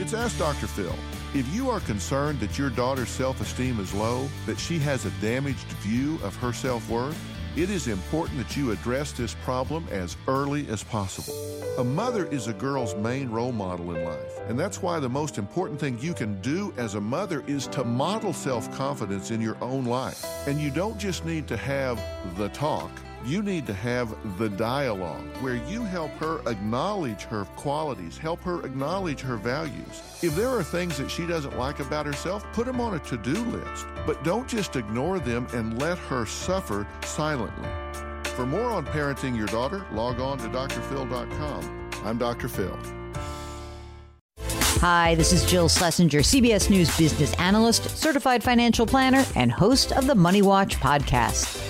It's Ask Dr. Phil. If you are concerned that your daughter's self esteem is low, that she has a damaged view of her self worth, it is important that you address this problem as early as possible. A mother is a girl's main role model in life, and that's why the most important thing you can do as a mother is to model self confidence in your own life. And you don't just need to have the talk. You need to have the dialogue where you help her acknowledge her qualities, help her acknowledge her values. If there are things that she doesn't like about herself, put them on a to do list. But don't just ignore them and let her suffer silently. For more on parenting your daughter, log on to drphil.com. I'm Dr. Phil. Hi, this is Jill Schlesinger, CBS News business analyst, certified financial planner, and host of the Money Watch podcast.